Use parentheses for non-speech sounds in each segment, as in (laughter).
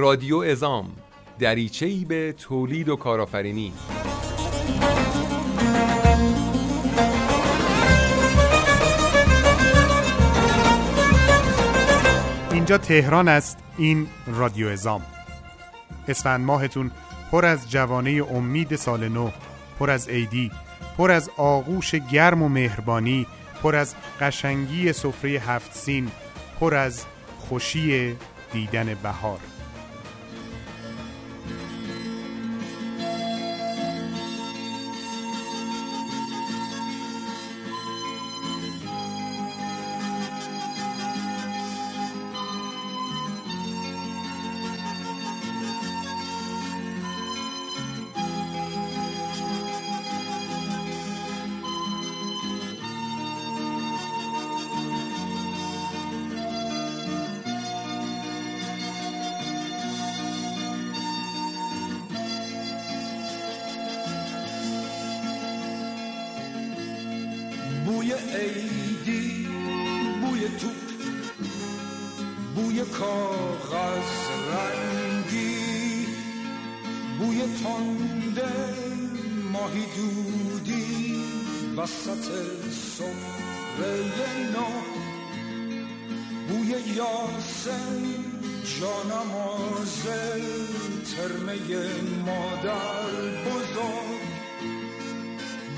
رادیو ازام دریچه‌ای به تولید و کارآفرینی. اینجا تهران است این رادیو ازام اسفند ماهتون پر از جوانه امید سال نو پر از عیدی پر از آغوش گرم و مهربانی پر از قشنگی سفره هفت سین پر از خوشی دیدن بهار.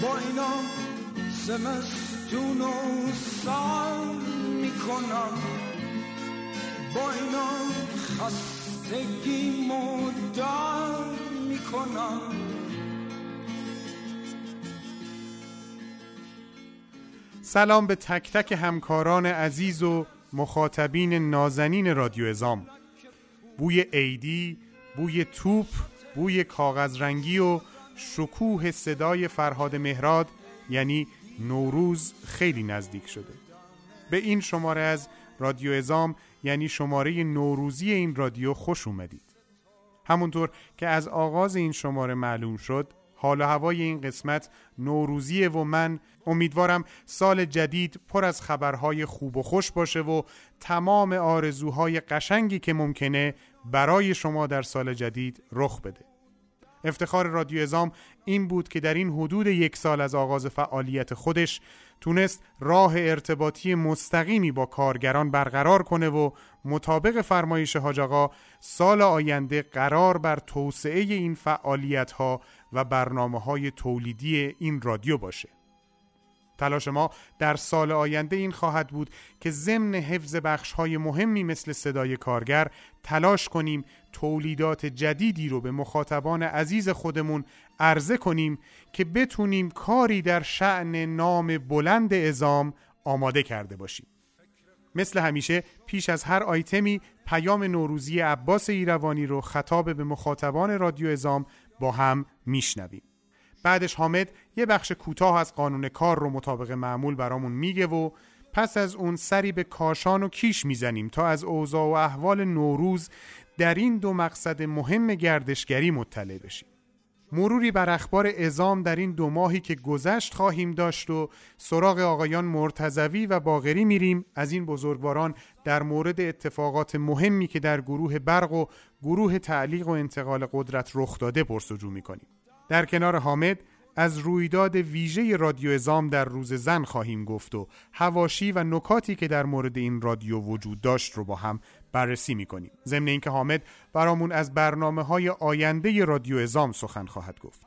با اینا زمستون و سر می‌کنم. با اینا خستگی مدر می‌کنم. سلام به تک تک همکاران عزیز و مخاطبین نازنین رادیو ازام بوی عیدی، بوی توپ، بوی کاغذ رنگی و شکوه صدای فرهاد مهراد یعنی نوروز خیلی نزدیک شده. به این شماره از رادیو ازام یعنی شماره نوروزی این رادیو خوش اومدید. همونطور که از آغاز این شماره معلوم شد حال و هوای این قسمت نوروزیه و من امیدوارم سال جدید پر از خبرهای خوب و خوش باشه و تمام آرزوهای قشنگی که ممکنه برای شما در سال جدید رخ بده. افتخار رادیو ازام این بود که در این حدود یک سال از آغاز فعالیت خودش تونست راه ارتباطی مستقیمی با کارگران برقرار کنه و مطابق فرمایش حاج آقا سال آینده قرار بر توسعه این فعالیت ها و برنامه های تولیدی این رادیو باشه. تلاش ما در سال آینده این خواهد بود که ضمن حفظ بخش های مهمی مثل صدای کارگر تلاش کنیم تولیدات جدیدی رو به مخاطبان عزیز خودمون عرضه کنیم که بتونیم کاری در شعن نام بلند ازام آماده کرده باشیم. مثل همیشه پیش از هر آیتمی پیام نوروزی عباس ایروانی رو خطاب به مخاطبان رادیو ازام با هم میشنویم. بعدش حامد یه بخش کوتاه از قانون کار رو مطابق معمول برامون میگه و پس از اون سری به کاشان و کیش می‌زنیم تا از اوضاع و احوال نوروز در این دو مقصد مهم گردشگری مطلع بشیم. مروری بر اخبار ازام در این دو ماهی که گذشت خواهیم داشت و سراغ آقایان مرتزوی و باغری میریم. از این بزرگواران در مورد اتفاقات مهمی که در گروه برق و گروه تعلیق و انتقال قدرت رخ داده پرسجو می‌کنیم. در کنار حامد از رویداد ویژه رادیو ازام در روز زن خواهیم گفت و هواشی و نکاتی که در مورد این رادیو وجود داشت رو با هم بررسی می‌کنیم ضمن اینکه حامد برامون از برنامه های آینده رادیو ازام سخن خواهد گفت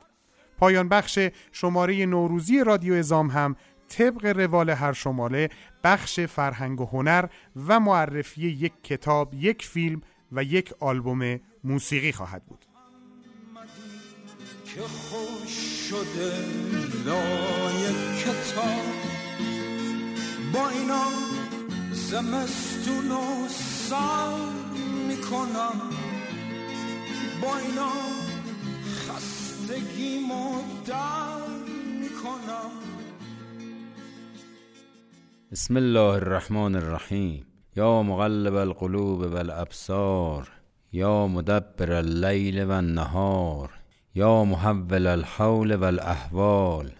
پایان بخش شماره نوروزی رادیو ازام هم طبق روال هر شماره بخش فرهنگ و هنر و معرفی یک کتاب، یک فیلم و یک آلبوم موسیقی خواهد بود. که خوش شده لای کتاب. با اینا زمستون و سر می‌کنم. با اینا خستگی در می‌کنم. بسم الله الرحمن الرحیم. یا مقلب القلوب والابصار یا مدبر اللیل والنهار یا محول الحول والاحوال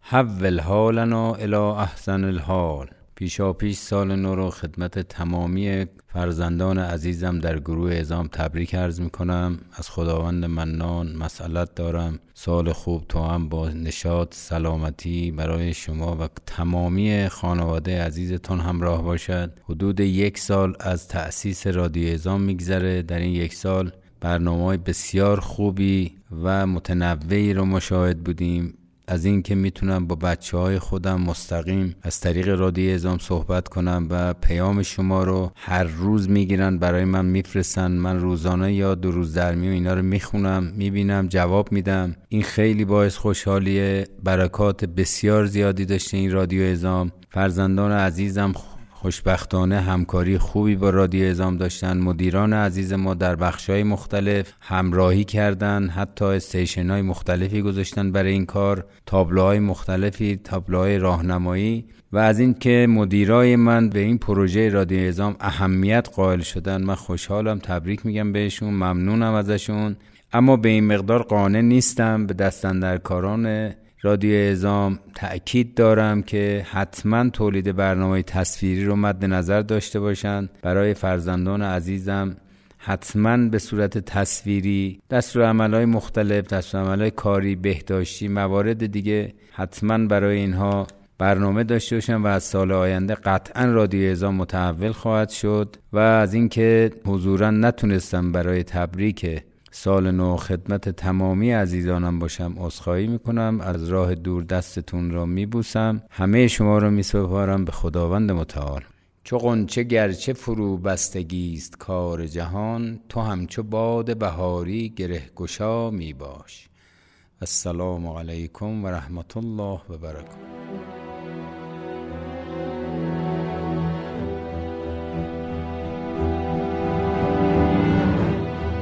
حول حالنا الى احسن الحال. پیشا پیش سال نو رو خدمت تمامی فرزندان عزیزم در گروه ازام تبریک عرض می کنم از خداوند منان مسئلت دارم. سال خوب تو هم با نشاط سلامتی برای شما و تمامی خانواده عزیزتون همراه باشد. حدود یک سال از تأسیس رادیو ازام میگذره. در این یک سال برنامه بسیار خوبی و متنوعی رو مشاهد بودیم. از اینکه می‌تونم با بچه های خودم مستقیم از طریق رادیو ازام صحبت کنم و پیام شما رو هر روز می‌گیرن برای من میفرستن. من روزانه یا دو روز در میون اینا رو می‌خونم می‌بینم جواب میدم. این خیلی باعث خوشحالیه. برکات بسیار زیادی داشته این رادیو ازام فرزندان عزیزم خوشبختانه همکاری خوبی با رادیو ازام داشتن. مدیران عزیز ما در بخشهای مختلف همراهی کردن. حتی استیشن های مختلفی گذاشتن برای این کار. تابلوهای مختلفی تابلوهای راهنمایی. و از اینکه مدیرای من به این پروژه رادیو ازام اهمیت قائل شدن من خوشحالم. تبریک میگم بهشون. ممنونم ازشون. اما به این مقدار قانع نیستم. به دستندرکاران رادیو ازام تأکید دارم که حتما تولید برنامه تصویری رو مد نظر داشته باشند برای فرزندان عزیزم حتما به صورت تصویری دستور عملهای مختلف دستور عملهای کاری بهداشتی موارد دیگه حتما برای اینها برنامه داشته باشم و از سال آینده قطعا رادیو ازام متحول خواهد شد. و از اینکه حضورا نتونستم برای تبریک سال نو خدمت تمامی عزیزانم باشم. عذرخواهی می‌کنم. از راه دور دستتون را میبوسم. همه شما را میسپارم. به خداوند متعال. چو قنچه گرچه فرو بستگیست کار جهان تو همچو باد بهاری گره گشا می باش السلام علیکم و رحمت الله و برکاته.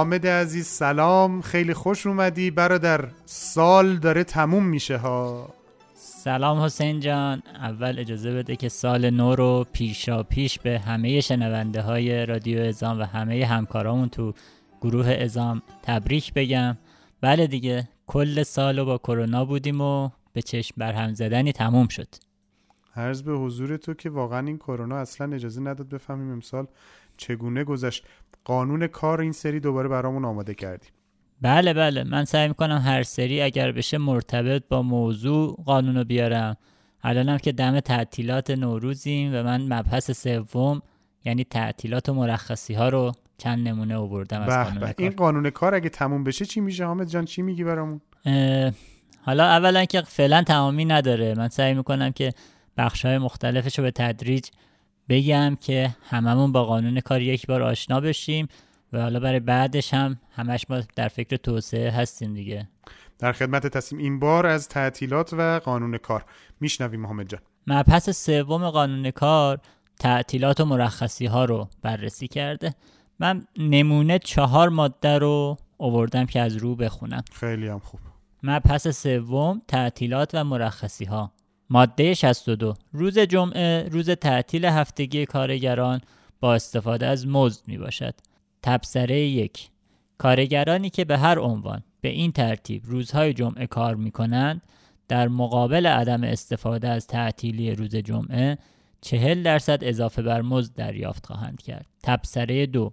حامد عزیز سلام. خیلی خوش اومدی. برادر سال داره تموم میشه ها. سلام حسین جان. اول اجازه بده که سال نو رو پیشا پیش به همه شنونده های رادیو ازام و همه همکارامون تو گروه ازام تبریک بگم. بله دیگه کل سال رو با کرونا بودیم و به چشم برهم زدنی تموم شد. عرض به حضور تو که واقعا این کرونا اصلا اجازه نداد بفهمیم امسال چگونه گذشت. قانون کار این سری دوباره برامون آماده کردیم. بله بله. من سعی می‌کنم هر سری اگر بشه مرتبط با موضوع قانون رو بیارم. الانم که دم تعطیلات نوروزیم و من مبحث سوم یعنی تعطیلات و مرخصی ها رو چند نمونه آوردم از قانون کار. این قانون کار اگه تموم بشه چی میشه؟ حامد جان چی میگی برامون؟ حالا اولا که فعلا تمامی نداره. من سعی می‌کنم که بخش های مختلفش رو به تدریج بگم که هممون با قانون کار یک بار آشنا بشیم و حالا برای بعدش هم همش ما در فکر توسعه هستیم دیگه. در خدمت تصمیم این بار از تعطیلات و قانون کار. میشنویم حامد جان. مبحث سوم قانون کار تعطیلات و مرخصی ها رو بررسی کرده. من نمونه چهار ماده رو آوردم که از رو بخونم. خیلی هم خوب. مبحث سوم تعطیلات و مرخصی ها ماده 62 روز جمعه روز تعطیل هفتگی کارگران با استفاده از مزد می باشد تبصره یک. کارگرانی که به هر عنوان به این ترتیب روزهای جمعه کار می کنند در مقابل عدم استفاده از تعطیلی روز جمعه چهل درصد اضافه بر مزد دریافت خواهند کرد. تبصره دو.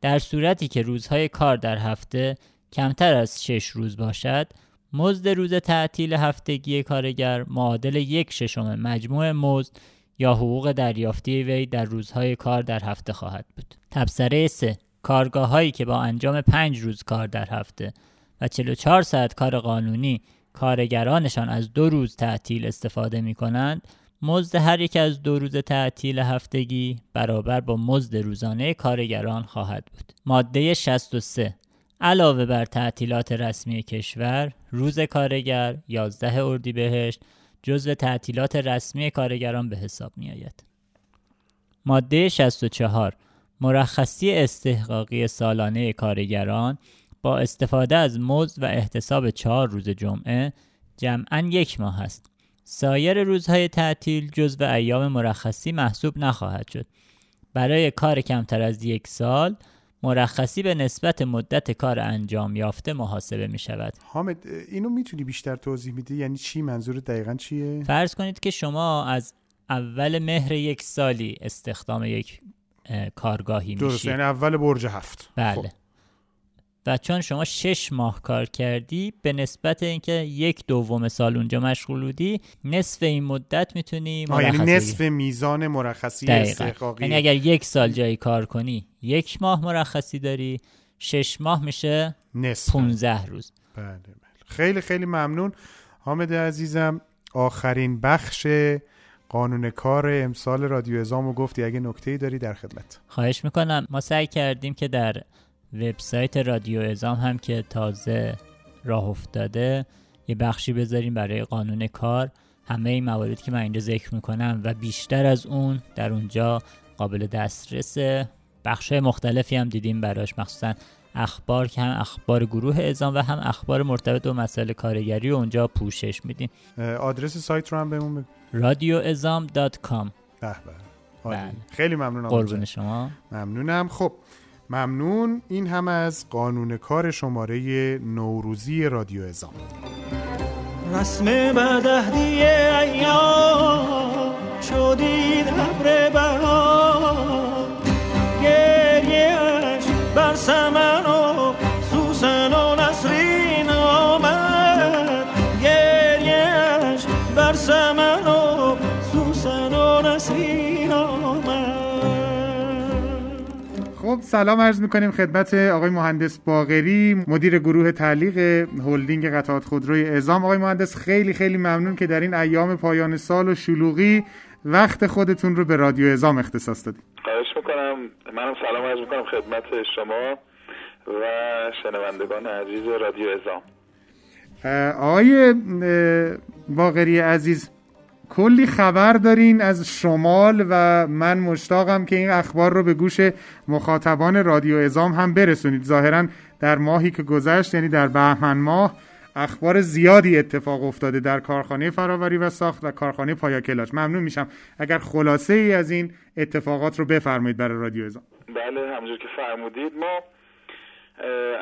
در صورتی که روزهای کار در هفته کمتر از شش روز باشد مزد روز تعطیل هفتگی کارگر معادل یک ششم مجموع مزد یا حقوق دریافتی وی در روزهای کار در هفته خواهد بود. تبصره 3 کارگاه هایی که با انجام پنج روز کار در هفته و 44 ساعت کار قانونی کارگرانشان از دو روز تعطیل استفاده می کنند مزد هر یک از دو روز تعطیل هفتگی برابر با مزد روزانه کارگران خواهد بود. ماده 63 علاوه بر تعطیلات رسمی کشور، روز کارگر 11 اردیبهشت جزو تعطیلات رسمی کارگران به حساب می آید. ماده 64 مرخصی استحقاقی سالانه کارگران با استفاده از مزد و احتساب چهار روز جمعه جمعا یک ماه است. سایر روزهای تعطیل جزو ایام مرخصی محسوب نخواهد شد. برای کار کمتر از یک سال مرخصی به نسبت مدت کار انجام یافته محاسبه می شود حامد اینو می‌تونی بیشتر توضیح میدی؟ یعنی چی؟ منظور دقیقا چیه؟ فرض کنید که شما از اول مهر یک سالی استخدام یک کارگاهی میشید. درست یعنی اول برج هفت. بله. خب. و چون شما شش ماه کار کردی به نسبت اینکه یک دوم سال اونجا مشغول بودی نصف این مدت می‌تونی یعنی نصف میزان مرخصی استحقاقی. یعنی اگر یک سال جایی کار کنی یک ماه مرخصی داری شش ماه میشه نصف. 15 روز. بله بله. خیلی خیلی ممنون. حامد عزیزم آخرین بخش قانون کار امسال رادیو ازامو گفتی. اگه نکته داری در خدمت. خواهش می‌کنم. ما سعی کردیم که در وبسایت رادیو ازام هم که تازه راه افتاده یه بخشی بذاریم برای قانون کار. همه این مواردی که من اینجا ذکر می‌کنم و بیشتر از اون در اونجا قابل دسترسه. بخش مختلفی هم دیدیم براش مخصوصا اخبار که هم اخبار گروه ازام و هم اخبار مرتبط با مسائل کارگری و اونجا پوشش میدیم. آدرس سایت رو هم بهمون رادیو ازام دات کام. بله. خیلی ممنونم. قربون شما. ممنونم. خب ممنون. این هم از قانون کار شماره نوروزی رادیو ازام رسم بدهدی ایام شدید ابر بهار گریهش بر سمن خب سلام عرض می‌کنیم خدمت آقای مهندس باغری مدیر گروه تعلیق هلدینگ قطعات خودروی ازام آقای مهندس خیلی خیلی ممنون که در این ایام پایان سال و شلوغی وقت خودتون رو به رادیو ازام اختصاص دادیم خواهش می‌کنم. منم سلام عرض می‌کنم خدمت شما و شنوندگان عزیز رادیو ازام آقای باغری عزیز کلی خبر دارین از شمال و من مشتاقم که این اخبار رو به گوش مخاطبان رادیو ازام هم برسونید. ظاهرا در ماهی که گذشت یعنی در بهمن ماه اخبار زیادی اتفاق افتاده در کارخانه فراوری و ساخت و کارخانه پایاکلاش ممنون میشم. اگر خلاصه ای از این اتفاقات رو بفرمایید برای رادیو ازام بله همونجور که فرمودید ما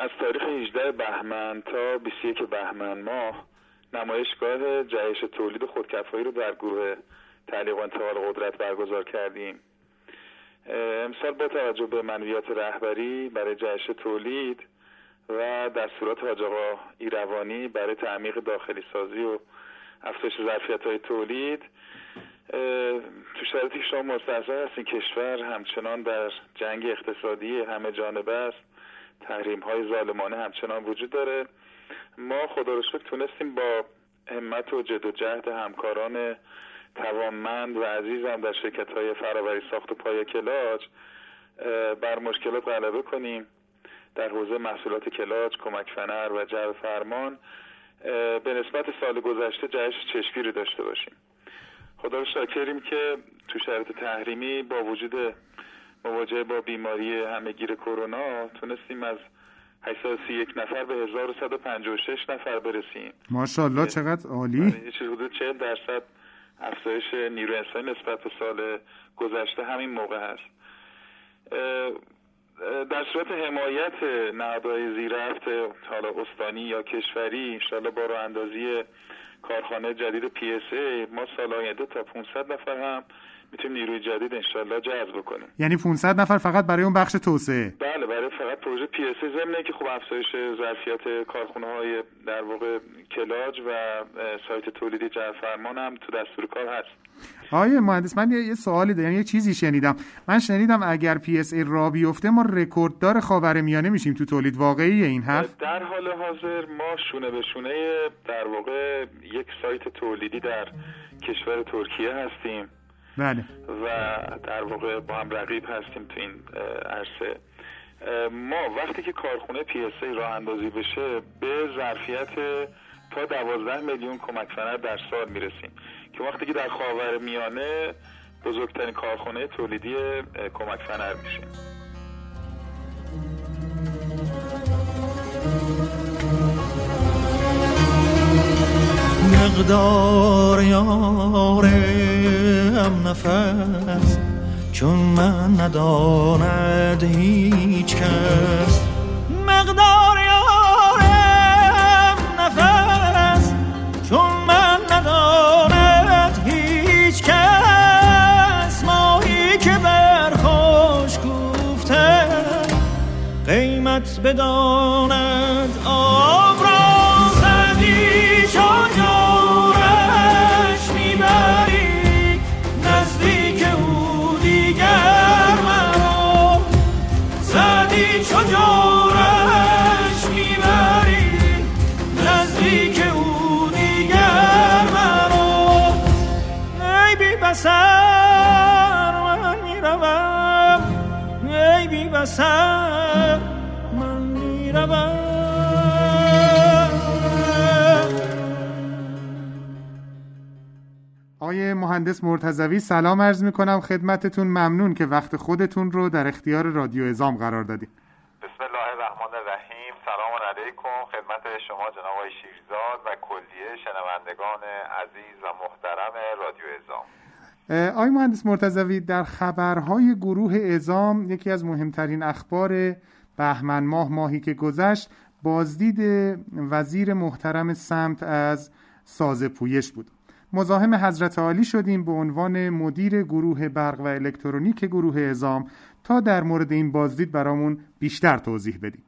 از تاریخ 18 بهمن تا 21 بهمن ماه نمایشگاه جهش تولید خودکفایی رو در گروه تعلیق و انتقال قدرت برگزار کردیم. امسال با توجه به منویات رهبری برای جهش تولید و دستورات حاج آقا ایروانی برای تعمیق داخلی سازی و افزایش ظرفیت های تولید تو شرایطی که شما مستحضر هستین کشور همچنان در جنگ اقتصادی همه جانبه است. تحریم های ظالمانه همچنان وجود داره. ما خدا رو شکر تونستیم با همت و جد و جهد همکاران توانمند و عزیزم در شرکت های فراوری ساخت و پای کلاج بر مشکلات غلبه کنیم. در حوزه محصولات کلاج، کمک فنر و جر فرمان به نسبت سال گذشته جهش چشمی رو داشته باشیم. خدا رو شاکریم که تو شرایط تحریمی با وجود مواجهه با بیماری همهگیر کرونا تونستیم از 831 نفر به 1156 نفر برسیم. ماشاءالله چقدر عالی. چیز حدود 40 درصد افزایش نیرو انسانی نسبت به سال گذشته همین موقع هست. در صورت حمایت نهادهای ذی‌ربط حالا استانی یا کشوری انشاءالله با راه اندازی کارخانه جدید PSA ما سال آینده تا 500 نفر هم می‌تونیم نیروی جدید انشالله جذب کنیم یعنی 500 نفر فقط برای اون بخش توسعه؟ بله برای فقط پروژه PSA ضمن که خب افزایش ظرفیت کارخونه های در واقع کلاچ و سایت تولیدی جعفرمان هم تو دستور کار هست. آقای مهندس من یه, یه سوالی دارم یه چیزی شنیدم. من شنیدم اگر PSA را بیفته ما رکورددار خاورمیانه میشیم تو تولید. واقعی این حرف؟ در حال حاضر ما شونه به شونه در واقع یک سایت تولیدی در کشور ترکیه هستیم. بله. و در واقع با هم رقیب هستیم تو این عرصه. ما وقتی که کارخونه پی اس ای راه اندازی بشه به ظرفیت تا 12 میلیون کمک فنر در سال می‌رسیم. که وقتی که در خاور میانه بزرگترین کارخانه تولیدی کمک فنر میشیم مقدار یارم نفس چون من نداند هیچ کس. مقدار یارم نفس چون من نداند هیچ کس. ماهی که بر خوش گفته قیمت بداند. مهندس مرتضوی سلام عرض می‌کنم. خدمتتون ممنون که وقت خودتون رو در اختیار رادیو ازام قرار دادید. بسم الله الرحمن الرحیم. سلام علیکم. خدمت شما جناب آقای شیرزاد و کلیه شنوندگان عزیز و محترم رادیو ازام آقای مهندس مرتضوی در خبرهای گروه ازام یکی از مهمترین اخبار بهمن ماه ماهی که گذشت بازدید وزیر محترم سمت از ساز پویش بود. مزاحم حضرت عالی شدیم به عنوان مدیر گروه برق و الکترونیک گروه ازام تا در مورد این بازدید برامون بیشتر توضیح بدیم.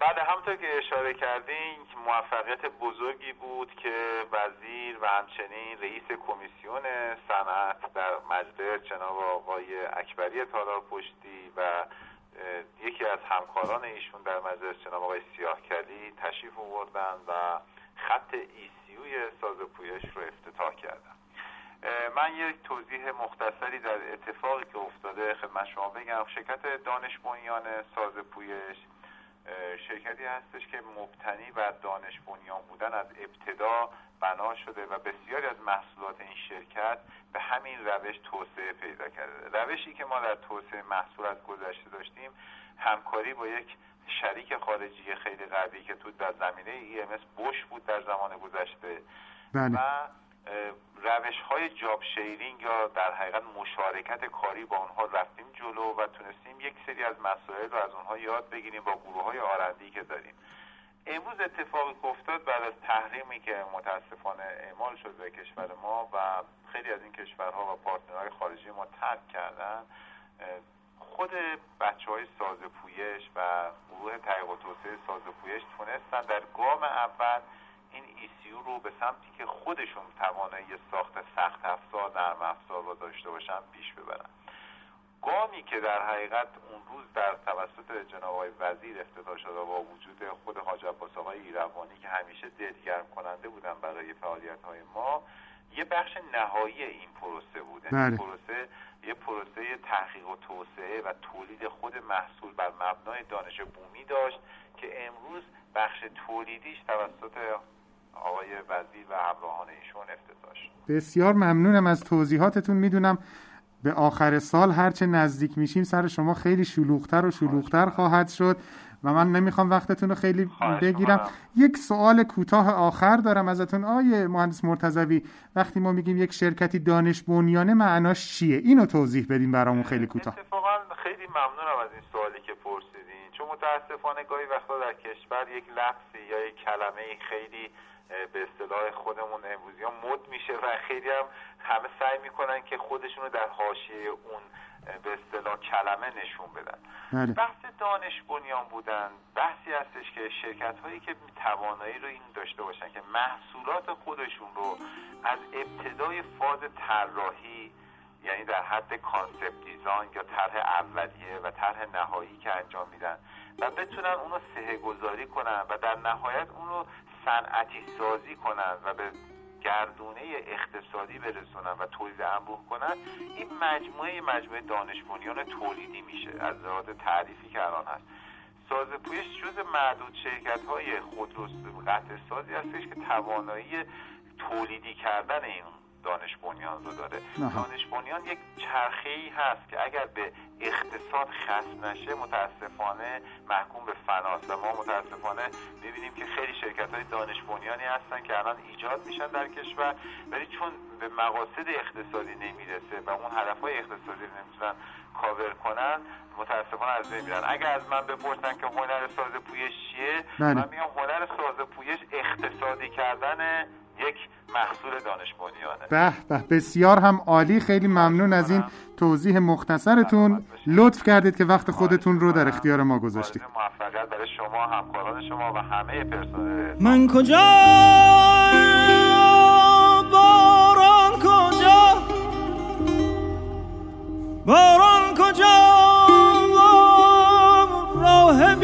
بله همطور که اشاره کردین موفقیت بزرگی بود که وزیر و همچنین رئیس کمیسیون صنعت در مجلس جناب آقای اکبری تالار پشتی و یکی از همکاران ایشون در مجلس جناب آقای سیاهکلی تشریف آوردن و خط ایسیوی ساز پویش رو افتتاح کردن اه، من یک توضیح مختصری در اتفاقی که افتاده خدمت شما بگم. شرکت دانش بنیان ساز پویش شرکتی هستش که مبتنی بر دانش بنیان بودن از ابتدا بنا شده و بسیاری از محصولات این شرکت به همین روش توسعه پیدا کرده. روشی که ما در توسعه محصول از گذشته داشتیم همکاری با یک شریک خارجی خیلی قوی که تو در زمینه EMS بوش بود در زمان گذشته. بله. و روش های جاب شیرینگ یا در حقیقت مشارکت کاری با اونها رفتیم جلو و تونستیم یک سری از مسائل رو از اونها یاد بگیریم با گروه های آرندی که داریم. امروز اتفاقی که افتاد بعد از تحریمی که متاسفانه اعمال شد به کشور ما و خیلی از این کشورها و پارتنرهای خارجی ما ترک کردن. خود بچه های ساز پویش و گروه تحقیق و توسعه ساز پویش تونستن در گام اول این ECU رو به سمتی که خودشون توانایی ساخت سخت افزار نرم افزار رو داشته باشن پیش ببرن گامی که در حقیقت اون روز در توسط جناب آقای وزیر افتتاح شد و با وجود خود حاج عباس آقای ایروانی که همیشه دلگرم کننده بودن برای فعالیت های ما یه بخش نهایی این پروسه بود بله. این پروسه یه پروسه تحقیق و توسعه و تولید خود محصول بر مبنای دانش بومی داشت که امروز بخش تولیدیش توسط آقای وزیر و همراهان ایشون افتتاح بسیار ممنونم از توضیحاتتون. می‌دونم به آخر سال هرچه نزدیک میشیم سر شما خیلی شلوغتر و شلوغتر خواهد شد. و من نمی‌خوام وقتتون رو خیلی بگیرم. یک سوال کوتاه آخر دارم ازتون. آیه مهندس مرتضوی وقتی ما میگیم یک شرکتی دانش بنیانه معناش چیه؟ اینو توضیح بدین برامون خیلی کوتاه. اتفاقا خیلی ممنونم از این سوالی که پرسیدین. چون متاسفانه گاهی وقتا در کشور یک لفظی یا یک کلمه خیلی به اصطلاح خودمون امروزی ها مد میشه و خیلی هم همه سعی می‌کنن که خودشون رو در حاشیه اون به اصطلاح کلمه نشون بدن بله. بحث دانش بنیان بودن بحثی هستش که شرکت هایی که توانایی رو این داشته باشن که محصولات خودشون رو از ابتدای فاز طراحی یعنی در حد concept design یا طرح اولیه و طرح نهایی که انجام میدن و بتونن اونو صحه گذاری کنن و در نهایت اونو صنعتی سازی کنن و به گردونه اقتصادی برسونن و تولید انبوه کنن این مجموعه مجموعه دانش بنیان تولیدی میشه از لحاظ تعریفی که الان هست. ساز پویش جز معدود شرکت های خودرو قطع سازی هستش که توانایی تولیدی کردن این دانش بنیان رو داره. دانش بنیان یک چرخه ای هست که اگر به اقتصاد خصم نشه متاسفانه محکوم به فناست. و ما متاسفانه می‌بینیم که خیلی شرکت های دانش بنیانی هستن که الان ایجاد میشن در کشور ولی چون به مقاصد اقتصادی نمی‌رسه و اون هدف های اقتصادی نمی‌تونن کاور کنن متاسفانه از بین میرن. اگر از من بپرسن که هنر ساز پویش چیه بله. من میگم هنر ساز پویش اقتصادی کردن یک محصول دانش بنیانه. به به بسیار هم عالی. خیلی ممنون از این توضیح مختصرتون. لطف کردید که وقت خودتون رو در اختیار ما گذاشتید. موفقیت برای شما همکاران شما و همه پرسنل من کجا؟ باران کجا؟ باران کجا؟ راه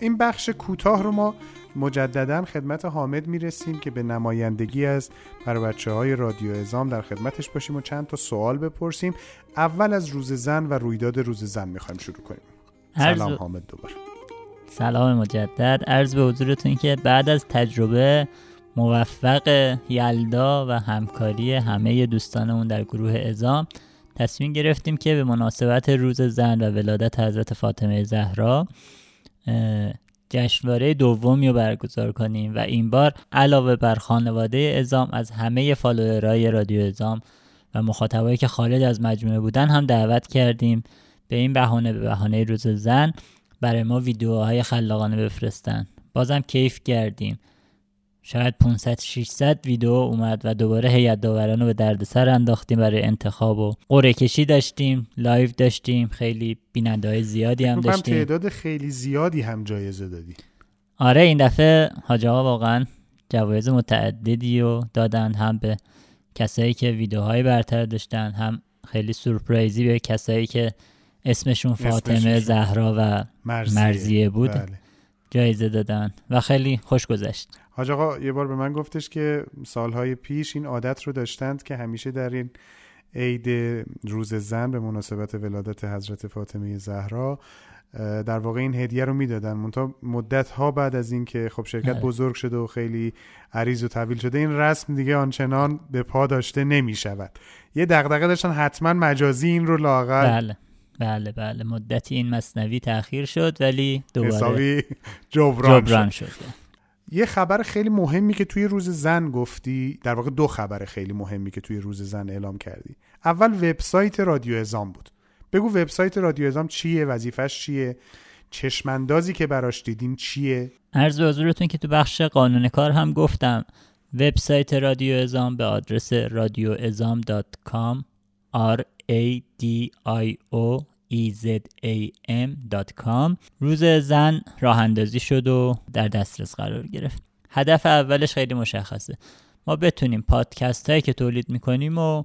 این بخش کوتاه رو ما مجددا خدمت حامد می‌رسیم که به نمایندگی از بر بچه های رادیو ازام در خدمتش باشیم و چند تا سوال بپرسیم. اول از روز زن و رویداد روز زن می‌خوایم شروع کنیم. سلام حامد دوباره. سلام مجدد. عرض به حضورتون که بعد از تجربه موفق یلدا و همکاری همه دوستانمون در گروه ازام تصمیم گرفتیم که به مناسبت روز زن و ولادت حضرت فاطمه زهرا جشنواره دومی رو برگزار کنیم و این بار علاوه بر خانواده عظام از همه follower ای رادیو عظام و مخاطبایی که خارج از مجموعه بودن هم دعوت کردیم. به این بهانه به بهانه روز زن برای ما ویدیوهای خلاقانه بفرستن. بازم کیف کردیم. شاید 500 600 ویدیو اومد و دوباره هیئت داوران رو به دردسر انداختیم برای انتخاب و قرعه کشی داشتیم live داشتیم خیلی بیننده های زیادی هم داشتیم تعداد خیلی زیادی هم جایزه دادی آره این دفعه حاج آقا واقعا جوایز متعددی رو دادن هم به کسایی که ویدیوهای برتر داشتن هم خیلی سورپرایزی به کسایی که اسمشون فاطمه. زهرا و مرزیه, مرزیه بود. بله. جایزه دادن و خیلی خوش گذشت حاج آقا یه بار به من گفتش که سالهای پیش این عادت رو داشتند که همیشه در این عید روز زن به مناسبت ولادت حضرت فاطمه زهرا در واقع این هدیه رو می‌دادن. منتها مدت ها بعد از اینکه خب شرکت آره. بزرگ شده و خیلی عریض و طویل شده این رسم دیگه آنچنان به پا داشته نمی شود یه دغدغه داشتن حتما مجازی این رو لاغر. بله بله بله. مدتی این مصنوی تاخیر شد ولی دوباره حسابی جبران, جبران شد. شد. یه خبر خیلی مهمی که توی روز زن گفتی در واقع دو خبر خیلی مهمی که توی روز زن اعلام کردی. اول وبسایت رادیو ازام بود. بگو وبسایت رادیو ازام چیه وظیفش چیه؟ چشماندازی که براش دیدین چیه؟ عرض به حضورتون که تو بخش قانون کار هم گفتم. وبسایت رادیو ازام به آدرس رادیو ازام .com r a d i o e z a m .com. روز زن راه اندازی شد و در دسترس قرار گرفت. هدف اولش خیلی مشخصه. ما بتونیم پادکست هایی که تولید می‌کنیم و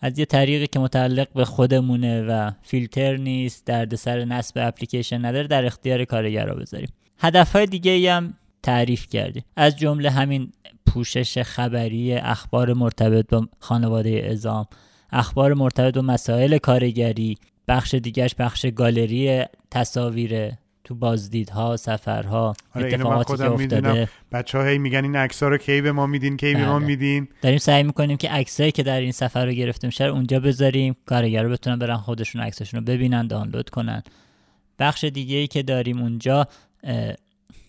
از یه طریقی که متعلق به خودمونه و فیلتر نیست دردسر نصب اپلیکیشن نداره در اختیار کارگرا بذاریم. هدفهای دیگه ای هم تعریف کردیم. از جمله همین پوشش خبری اخبار مرتبط با خانواده ازام اخبار مرتبط با مسائل کارگری بخش دیگرش بخش گالری تصاویر تو بازدیدها سفرها آره اتفاقاتی که افتاده. بچه ها هی میگن این عکس رو کی به ما میدین کی به ما بله. میدین؟ داریم سعی می‌کنیم که عکسایی که در این سفر رو گرفته میشه رو اونجا بذاریم کارگرا بتونن برن خودشون عکساشون رو ببینن دانلود کنن. بخش دیگه ای که داریم اونجا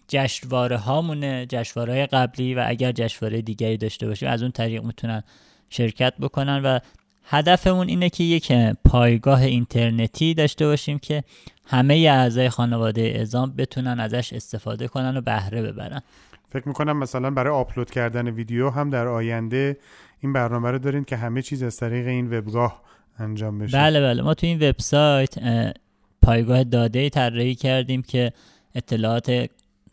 جشنواره هامونه جشنواره قبلی و اگر جشنواره دیگری داشته باشیم از اون طریق می‌تونن شرکت بکنن و هدفمون اینه که یک پایگاه اینترنتی داشته باشیم که همه اعضای خانواده اعزام بتونن ازش استفاده کنن و بهره ببرن. فکر می‌کنم مثلا برای آپلود کردن ویدیو هم در آینده این برنامه رو دارین که همه چیز از طریق این وبگاه انجام بشه. بله بله. ما تو این وبسایت اه، پایگاه داده طراحی کردیم که اطلاعات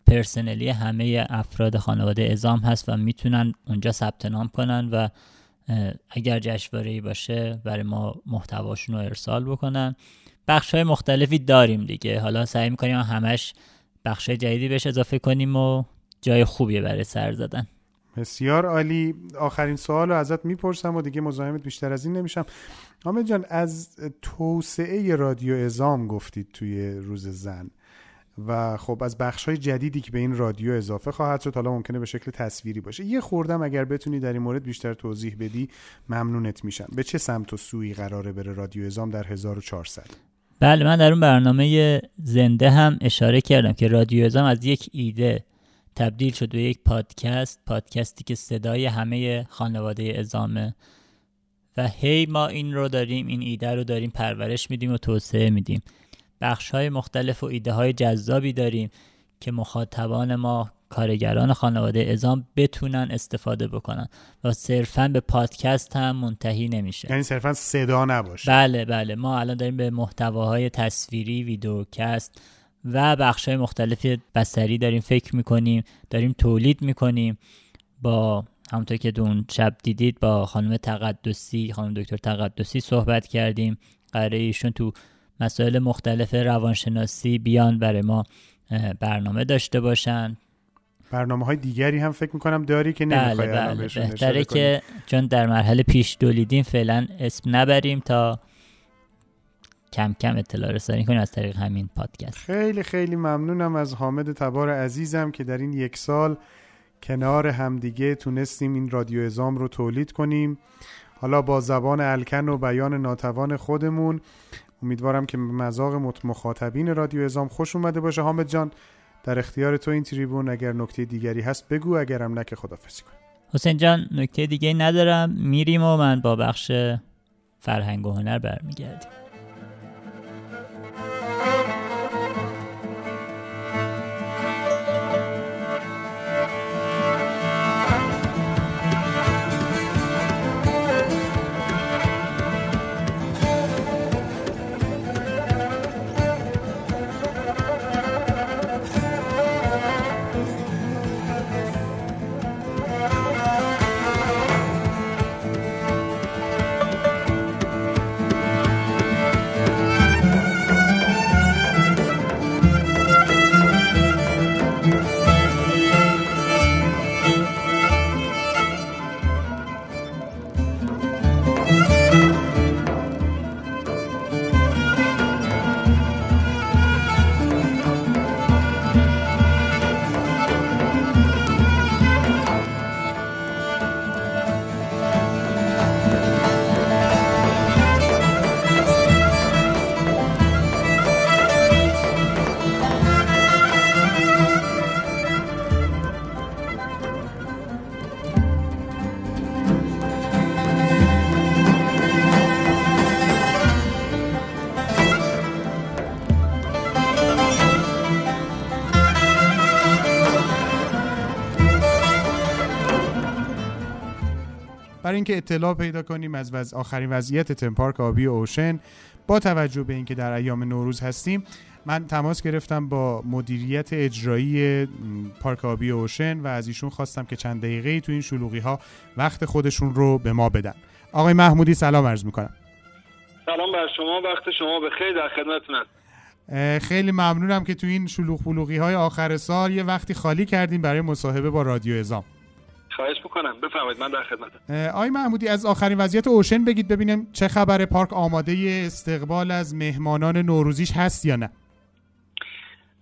پرسنلی همه افراد خانواده اعزام هست و می‌تونن اونجا ثبت نام کنن و اگر جشنواره‌ای باشه برای ما محتواشون رو ارسال بکنن. بخش های مختلفی داریم دیگه. حالا سعی می‌کنیم همش بخش جدیدی بهش اضافه کنیم و جای خوبیه برای سر زدن. بسیار عالی. آخرین سوال رو ازت می‌پرسم و دیگه مزاحمت بیشتر از این نمیشم. حامد جان از توسعه رادیو ازام گفتید توی روز زن. و خب از بخش های جدیدی که به این رادیو اضافه خواهد شد حالا ممکنه به شکل تصویری باشه. یه خوردم اگر بتونی در این مورد بیشتر توضیح بدی ممنونت میشم. به چه سمت و سوی قراره بره رادیو ازام در 1400 بله من در اون برنامه زنده هم اشاره کردم که رادیو ازام از یک ایده تبدیل شد به یک پادکست پادکستی که صدای همه خانواده ازامه و هی ما این رو داریم این ایده رو داریم پرورش میدیم و توسعه میدیم. بخش های مختلف و ایده های جذابی داریم که مخاطبان ما کارگران خانواده ازام بتونن استفاده بکنن و صرفا به پادکست هم منتهی نمیشه. یعنی صرفا صدا نباشه. بله بله. ما الان داریم به محتواهای تصویری ویدیوکست و بخش های مختلف بستری داریم فکر می‌کنیم داریم تولید می‌کنیم با همونطور که دون شب دیدید با خانم تقدسی خانم دکتر تقدسی صحبت کردیم. قراره ایشون تو مسائل مختلف روانشناسی بیان برای ما برنامه داشته باشن. برنامه های دیگری هم فکر می‌کنم داری که بله نمی‌خوای بله بهشون بهتره. که چون در مرحله پیش دولیدیم فعلا اسم نبریم تا کم کم اطلاع رسانی کنیم از طریق همین پادکست. خیلی خیلی ممنونم از حامد تبار عزیزم که در این یک سال کنار همدیگه تونستیم این رادیو ازام رو تولید کنیم. حالا با زبان الکن و بیان ناتوان خودمون امیدوارم که مذاق مخاطبین رادیو ازام خوش اومده باشه. حامد جان در اختیار تو این تریبون اگر نکته دیگری هست بگو اگرم نه که خدافزی کن. حسین جان نکته دیگه ندارم. میریم و من با بخش فرهنگ و هنر برمیگردیم. برای اینکه اطلاع پیدا کنیم از وضع آخرین وضعیت تمپارک آبی اوشن با توجه به اینکه در ایام نوروز هستیم من تماس گرفتم با مدیریت اجرایی پارک آبی اوشن و از ایشون خواستم که چند دقیقه تو این شلوغی ها وقت خودشون رو به ما بدن. آقای محمودی سلام عرض می‌کنم. سلام بر شما وقت شما به خیر در خدمتتون هستم. خیلی ممنونم که تو این شلوغ پلوغی های آخر سال یه وقتی خالی کردیم برای مصاحبه با رادیو ازام خواهش می‌کنم. بفرمایید من در خدمتم. آی محمودی از آخرین وضعیت اوشن بگید ببینیم چه خبر پارک آماده استقبال از مهمانان نوروزیش هست یا نه.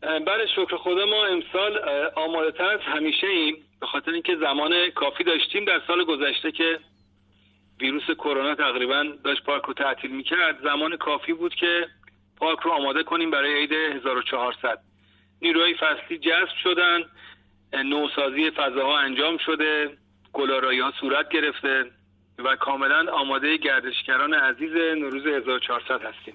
بله شکر خدا ما امسال آماده تر از همیشه ایم. به خاطر اینکه زمان کافی داشتیم در سال گذشته که ویروس کرونا تقریبا داشت پارک رو تعطیل می‌کرد زمان کافی بود که پارک رو آماده کنیم برای عید 1400 نیروهای فصلی جذب شدن. نوسازی فضاها انجام شده گلارایی ها صورت گرفته و کاملا آماده گردشگران عزیز نوروز 1400 هستیم.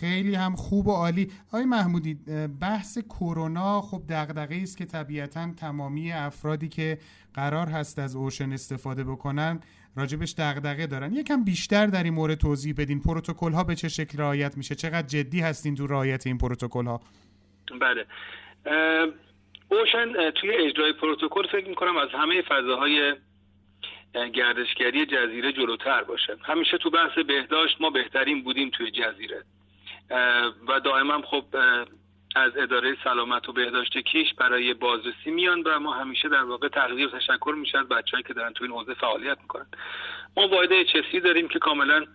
خیلی هم خوب و عالی. آقای محمودی بحث کرونا خب دغدغه است که طبیعتا تمامی افرادی که قرار هست از اوشن استفاده بکنن راجبش دغدغه دارن. یکم بیشتر در این مورد توضیح بدین. پروتکل ها به چه شکل رعایت میشه؟ چقدر جدی هستین تو رعایت این پروتکل ها بله اوشن توی اجرای پروتکل فکر می‌کنم از همه فضاهای گردشگری جزیره جلوتر باشه همیشه تو بحث بهداشت ما بهترین بودیم توی جزیره. و دائما خب از اداره سلامت و بهداشت کیش برای بازرسی میان و ما همیشه در واقع تقدیر تشکر میشه از بچههایی که دارن تو این حوزه فعالیت می‌کنن. ما واحد اچسی داریم که کاملا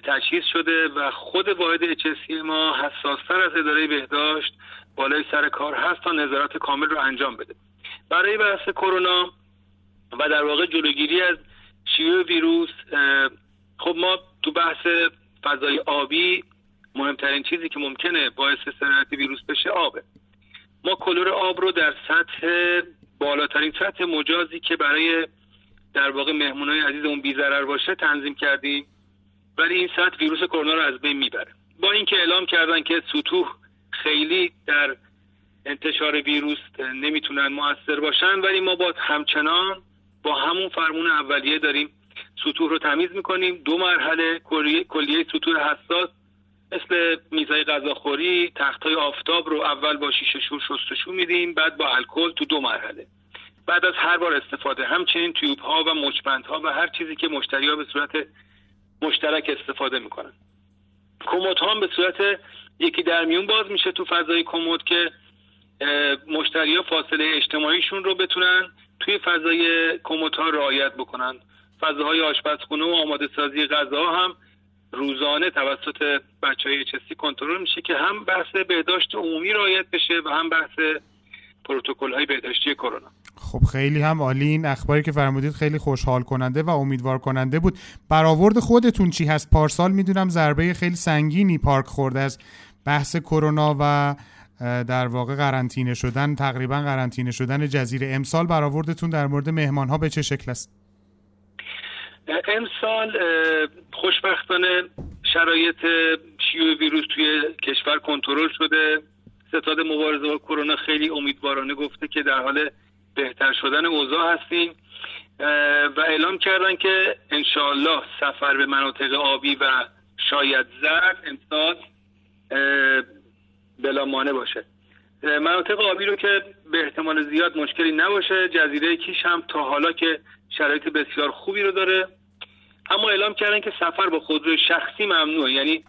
تجهیز شده و خود واحد اچسی ما حساستر از اداره بهداشت بالای سر کار هست تا نظارت کامل رو انجام بده. برای بحث کرونا و در واقع جلوگیری از شیوع ویروس خب ما تو بحث فضای آبی مهمترین چیزی که ممکنه باعث سرایت ویروس بشه آبه. ما کلور آب رو در سطح بالاترین سطح مجازی که برای در واقع مهمونای عزیزمون بیزرر باشه تنظیم کردیم. ولی این سطح ویروس کرونا رو از بین می‌بره. با اینکه اعلام کردن که سطوح خیلی در انتشار ویروس نمی‌تونن موثر باشن ولی ما با همچنان با همون فرمون اولیه داریم. سطوح رو تمیز می‌کنیم. دو مرحله کلیه سطوح حساس مثل میزای غذاخوری تختای آفتاب رو اول با شیشه شور شستشو میدیم بعد با الکل تو دو مرحله. بعد از هر بار استفاده همچنین تیوب ها و مچبند ها و هر چیزی که مشتری ها به صورت مشترک استفاده می‌کنن. کموت ها به صورت یکی در میون باز میشه تو فضای کمد که مشتری ها فاصله اجتماعیشون رو بتونن توی فضای کموت ها رعایت بکنن. فضاهای آشپزخونه و آماده سازی غذا هم روزانه توسط بچه های چسی کنترل میشه که هم بحث بهداشت عمومی رعایت بشه و هم بحث پروتکل های بهداشتی کرونا. خب خیلی هم عالی. این اخباری که فرمودید خیلی خوشحال کننده و امیدوار کننده بود. برآورد خودتون چی هست؟ پارسال می‌دونم ضربه خیلی سنگینی پارک خورده از بحث کرونا و در واقع قرنطینه شدن تقریبا قرنطینه شدن جزیره. امسال برآوردتون در مورد مهمان ها به چه شکل است؟ امسال خوشبختانه شرایط شیوع ویروس توی کشور کنترل شده. ستاد مبارزه با کرونا خیلی امیدوارانه گفته که در حال بهتر شدن اوضاع هستیم. و اعلام کردن که انشاالله سفر به مناطق آبی و شاید زرد امسال بلامانه باشه. مناطق آبی رو که به احتمال زیاد مشکلی نباشه جزیره کیش هم تا حالا که شرایط بسیار خوبی رو داره. اما اعلام کردن که سفر با خودروی شخصی ممنوعه. یعنی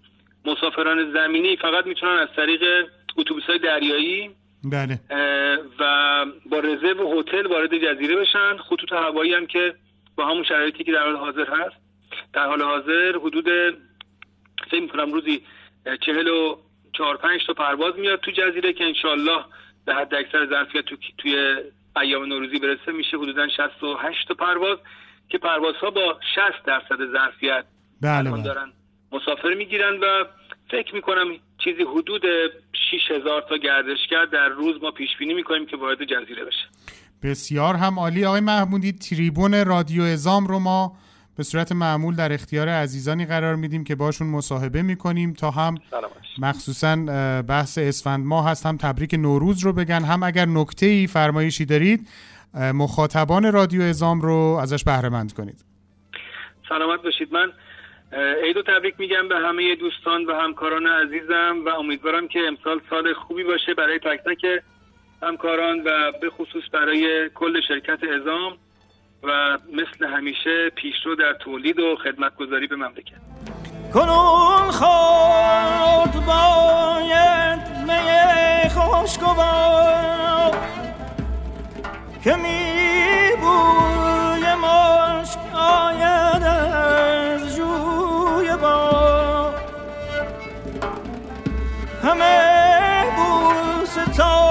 مسافران زمینی فقط می‌تونن از طریق اتوبوس های دریایی بله. و با رزرو هتل وارد جزیره بشن. خطوط هوایی هم که با همون شرایطی که در حال حاضر هست. در حال حاضر حدود فکر می‌کنم روزی چهل و چهار پنج تا پرواز میاد تو جزیره که انشالله به حد اکثر ظرفیت تو توی ایام نوروزی برسه میشه. حدودا 68 تا پرواز که پروازها با 60 درصد ظرفیت بله, بله. دارن مسافر می‌گیرن و فکر می‌کنم چیزی حدود 6000 تا گردشگر در روز ما پیش بینی می‌کنیم که وارد جزیره بشه. بسیار هم عالی. آقای محمودی تریبون رادیو ازام رو ما به صورت معمول در اختیار عزیزانی قرار میدیم که باشون مصاحبه می‌کنیم تا هم مخصوصا بحث اسفند ماه هست هم تبریک نوروز رو بگن. هم اگر نکته ای فرمایشی دارید مخاطبان رادیو ازام رو ازش بهره مند کنید. سلامت باشید. من عید تبریک میگم به همه دوستان و همکاران عزیزم و امیدوارم که امسال سال خوبی باشه برای تک تک همکاران و به خصوص برای کل شرکت ازام و مثل همیشه پیشرو در تولید و خدمتگذاری به مملکت. کنون خود باید می خوشگوار که 走。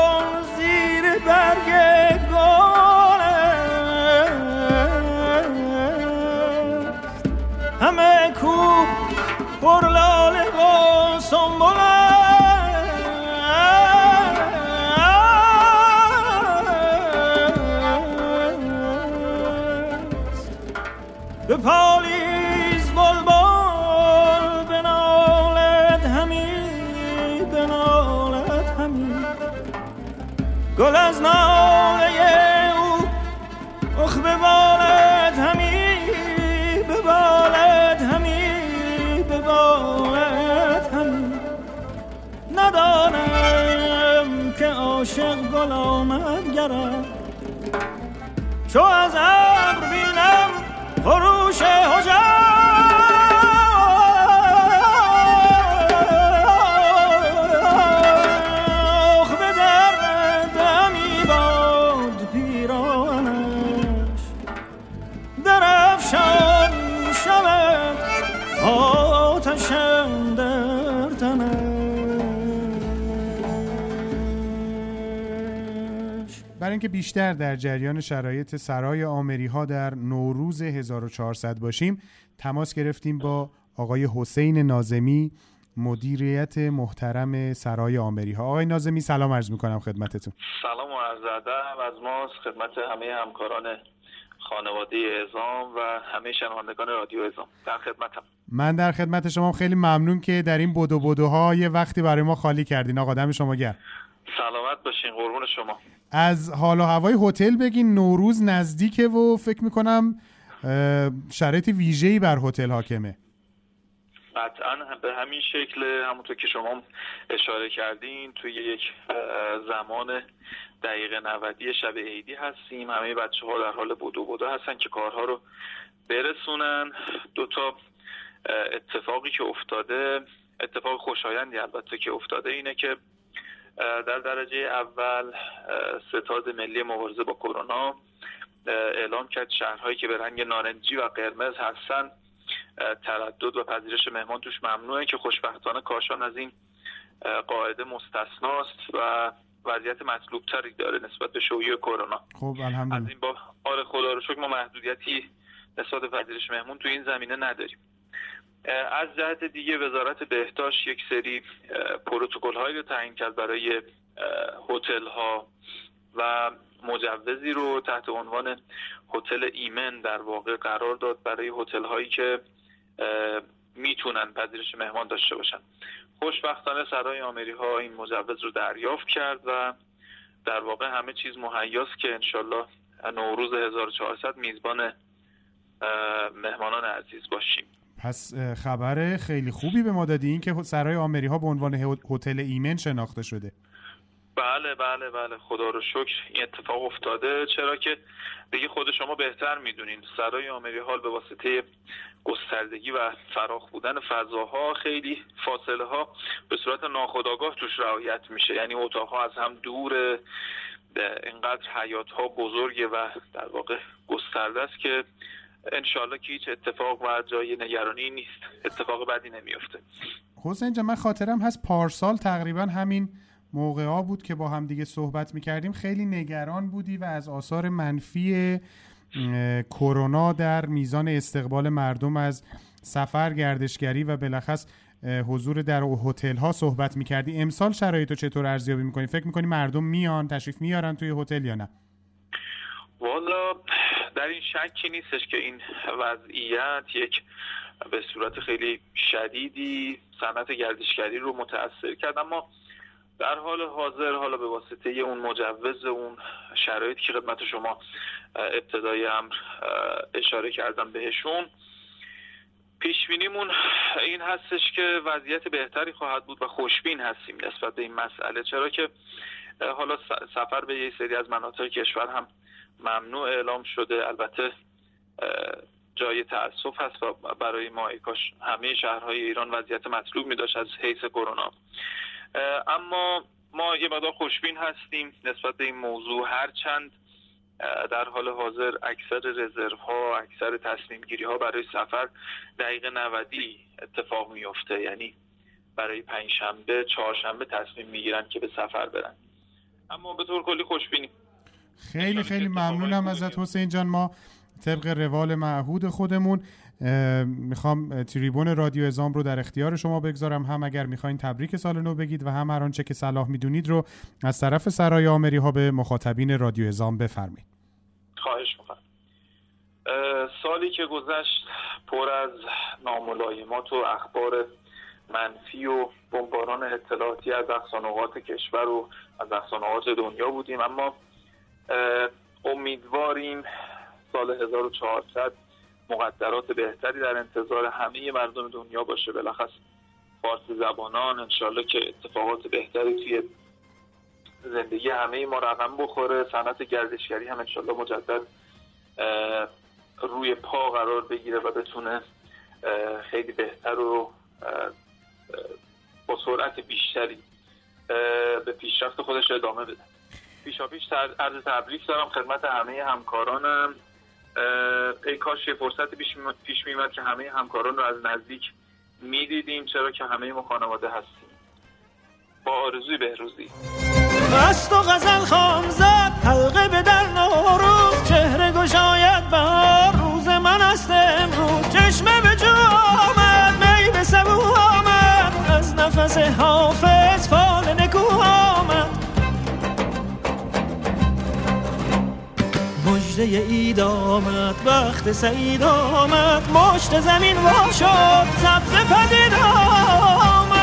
از ناله او اخ ببالد همی ببالد همی ببالد همی. ندانم که عاشق گل آمد گرم. چو از ابر بینم خروش هجاخ آتشم در تنش. برای اینکه بیشتر در جریان شرایط سرای آمری ها در نوروز 1400 باشیم تماس گرفتیم با آقای حسین نازمی مدیریت محترم سرای آمری ها آقای نازمی سلام عرض می‌کنم خدمتتون. سلام و عرض ادب از ما خدمت همه همکاران خانواده ازام و همه شنوندگان رادیو ازام در خدمتم. من در خدمت شما خیلی ممنون که در این بدو بدوها یه وقتی برای ما خالی کردین. آقا دم شما گرم. سلامت باشین. قربون شما. از حال و هوای هتل بگین. نوروز نزدیکه و فکر می‌کنم شرایط ویژه‌ای بر هتل حاکمه. قطعا به همین شکل همونطور که شما اشاره کردین توی یک زمان دقیقه 90 شب عیدی هستیم. همه بچه ها در حال بدو بدو هستن که کارها رو برسونن. دو تا اتفاقی که افتاده اتفاق خوشایندی البته که افتاده اینه که در درجه اول ستاد ملی مبارزه با کرونا اعلام کرد شهرهایی که به رنگ نارنجی و قرمز هستن تردد و پذیرش مهمان توش ممنوعه که خوشبختانه کاشان از این قاعده مستثناست و وضعیت مطلوب تری داره نسبت به شیوع کرونا. خب از الحمدلله. این با آره خدا رو شکر ما محدودیتی نسبت به پذیرش مهمون تو این زمینه نداریم. از جهت دیگه وزارت بهداشت یک سری پروتکل هایی رو تعیین کرد برای هتل ها و مجوزی رو تحت عنوان هتل ایمن در واقع قرار داد برای هتل هایی که می‌تونن پذیرش مهمان داشته باشن. خوشبختانه سرای آمری ها این مجوز رو دریافت کرد و در واقع همه چیز مهیاست که انشالله نوروز 1400 میزبان مهمانان عزیز باشیم. پس خبر خیلی خوبی به ما دادی این که سرای آمری ها به عنوان هتل ایمن شناخته شده. بله بله بله. خدا رو شکر این اتفاق افتاده. چرا که دیگه خود شما بهتر می‌دونین. سرای آمری حال به واسطه گستردگی و فراخ بودن فضاها خیلی فاصله ها به صورت ناخودآگاه توش رعایت میشه. یعنی اتاقها از هم دور اینقدر حیات ها بزرگه و در واقع گسترده است که انشالله که هیچ اتفاق و جای نگرانی نیست. اتفاق بدی نمیفته. حسین جان من خاطرم هست پارسال تقریبا همین موقع ها بود که با هم دیگه صحبت می‌کردیم. خیلی نگران بودی و از آثار منفی کرونا در میزان استقبال مردم از سفر گردشگری و بالاخص حضور در هتل ها صحبت می‌کردی. امسال شرایط رو چطور ارزیابی می‌کنی؟ فکر می‌کنی مردم میان تشریف میارن توی هتل یا نه؟ والا در این شکی نیستش که این وضعیت یک به صورت خیلی شدیدی صنعت گردشگری رو متاثر کرد. اما در حال حاضر حالا به واسطه اون مجوز اون شرایطی که خدمت شما ابتدای امر اشاره کردم بهشون پیش بینیمون این هستش که وضعیت بهتری خواهد بود و خوشبین هستیم نسبت به این مسئله. چرا که حالا سفر به یه سری از مناطق کشور هم ممنوع اعلام شده. البته جای تاسف هست و برای ما ای کاش همه شهرهای ایران وضعیت مطلوب می داشت از حیث کرونا. اما ما یه مقدار خوشبین هستیم نسبت به این موضوع. هرچند در حال حاضر اکثر رزرو ها اکثر تصمیم گیری ها برای سفر دقیقه 90 اتفاق میفته یعنی برای پنجشنبه چهارشنبه تصمیم می‌گیرن که به سفر برن. اما به طور کلی خوشبینیم. خیلی خیلی ممنونم ازت حسین جان. ما طبق روال معهود خودمون می‌خوام تریبون رادیو ازام رو در اختیار شما بگذارم. هم اگر می‌خواین تبریک سال نو بگید و هم هر آنچه که صلاح می‌دونید رو از طرف سرای آمری ها به مخاطبین رادیو ازام بفرمایید. خواهش می‌کنم. سالی که گذشت پر از ناملایمات و اخبار منفی و بمباران اطلاعاتی از اقصانقات کشور و از اقصانقات دنیا بودیم. اما امیدواریم سال 1400 مقدرات بهتری در انتظار همه مردم دنیا باشه. بالاخص فارسی زبانان انشالله که اتفاقات بهتری توی زندگی همه ما رقم بخوره. صنعت گردشگری هم انشالله مجدد روی پا قرار بگیره و بتونه خیلی بهتر و با سرعت بیشتری به پیشرفت خودش ادامه بده. پیشا پیش عرض تبریک دارم خدمت همه همکارانم. ای کاش یه فرصت پیش میمد که همه همکاران رو از نزدیک می‌دیدیم چرا که همه ما خانواده هستیم. با آرزوی بهروزی. مست و غزل خام زد حلقه به در نوروز. چهره گشاید بهار روز من است امروز. چشمه به جو آمد می به سبو آمد. از نفس حافظ اید آمد وقت سعید آمد مشت زمین وا شد سبز پدید آمد.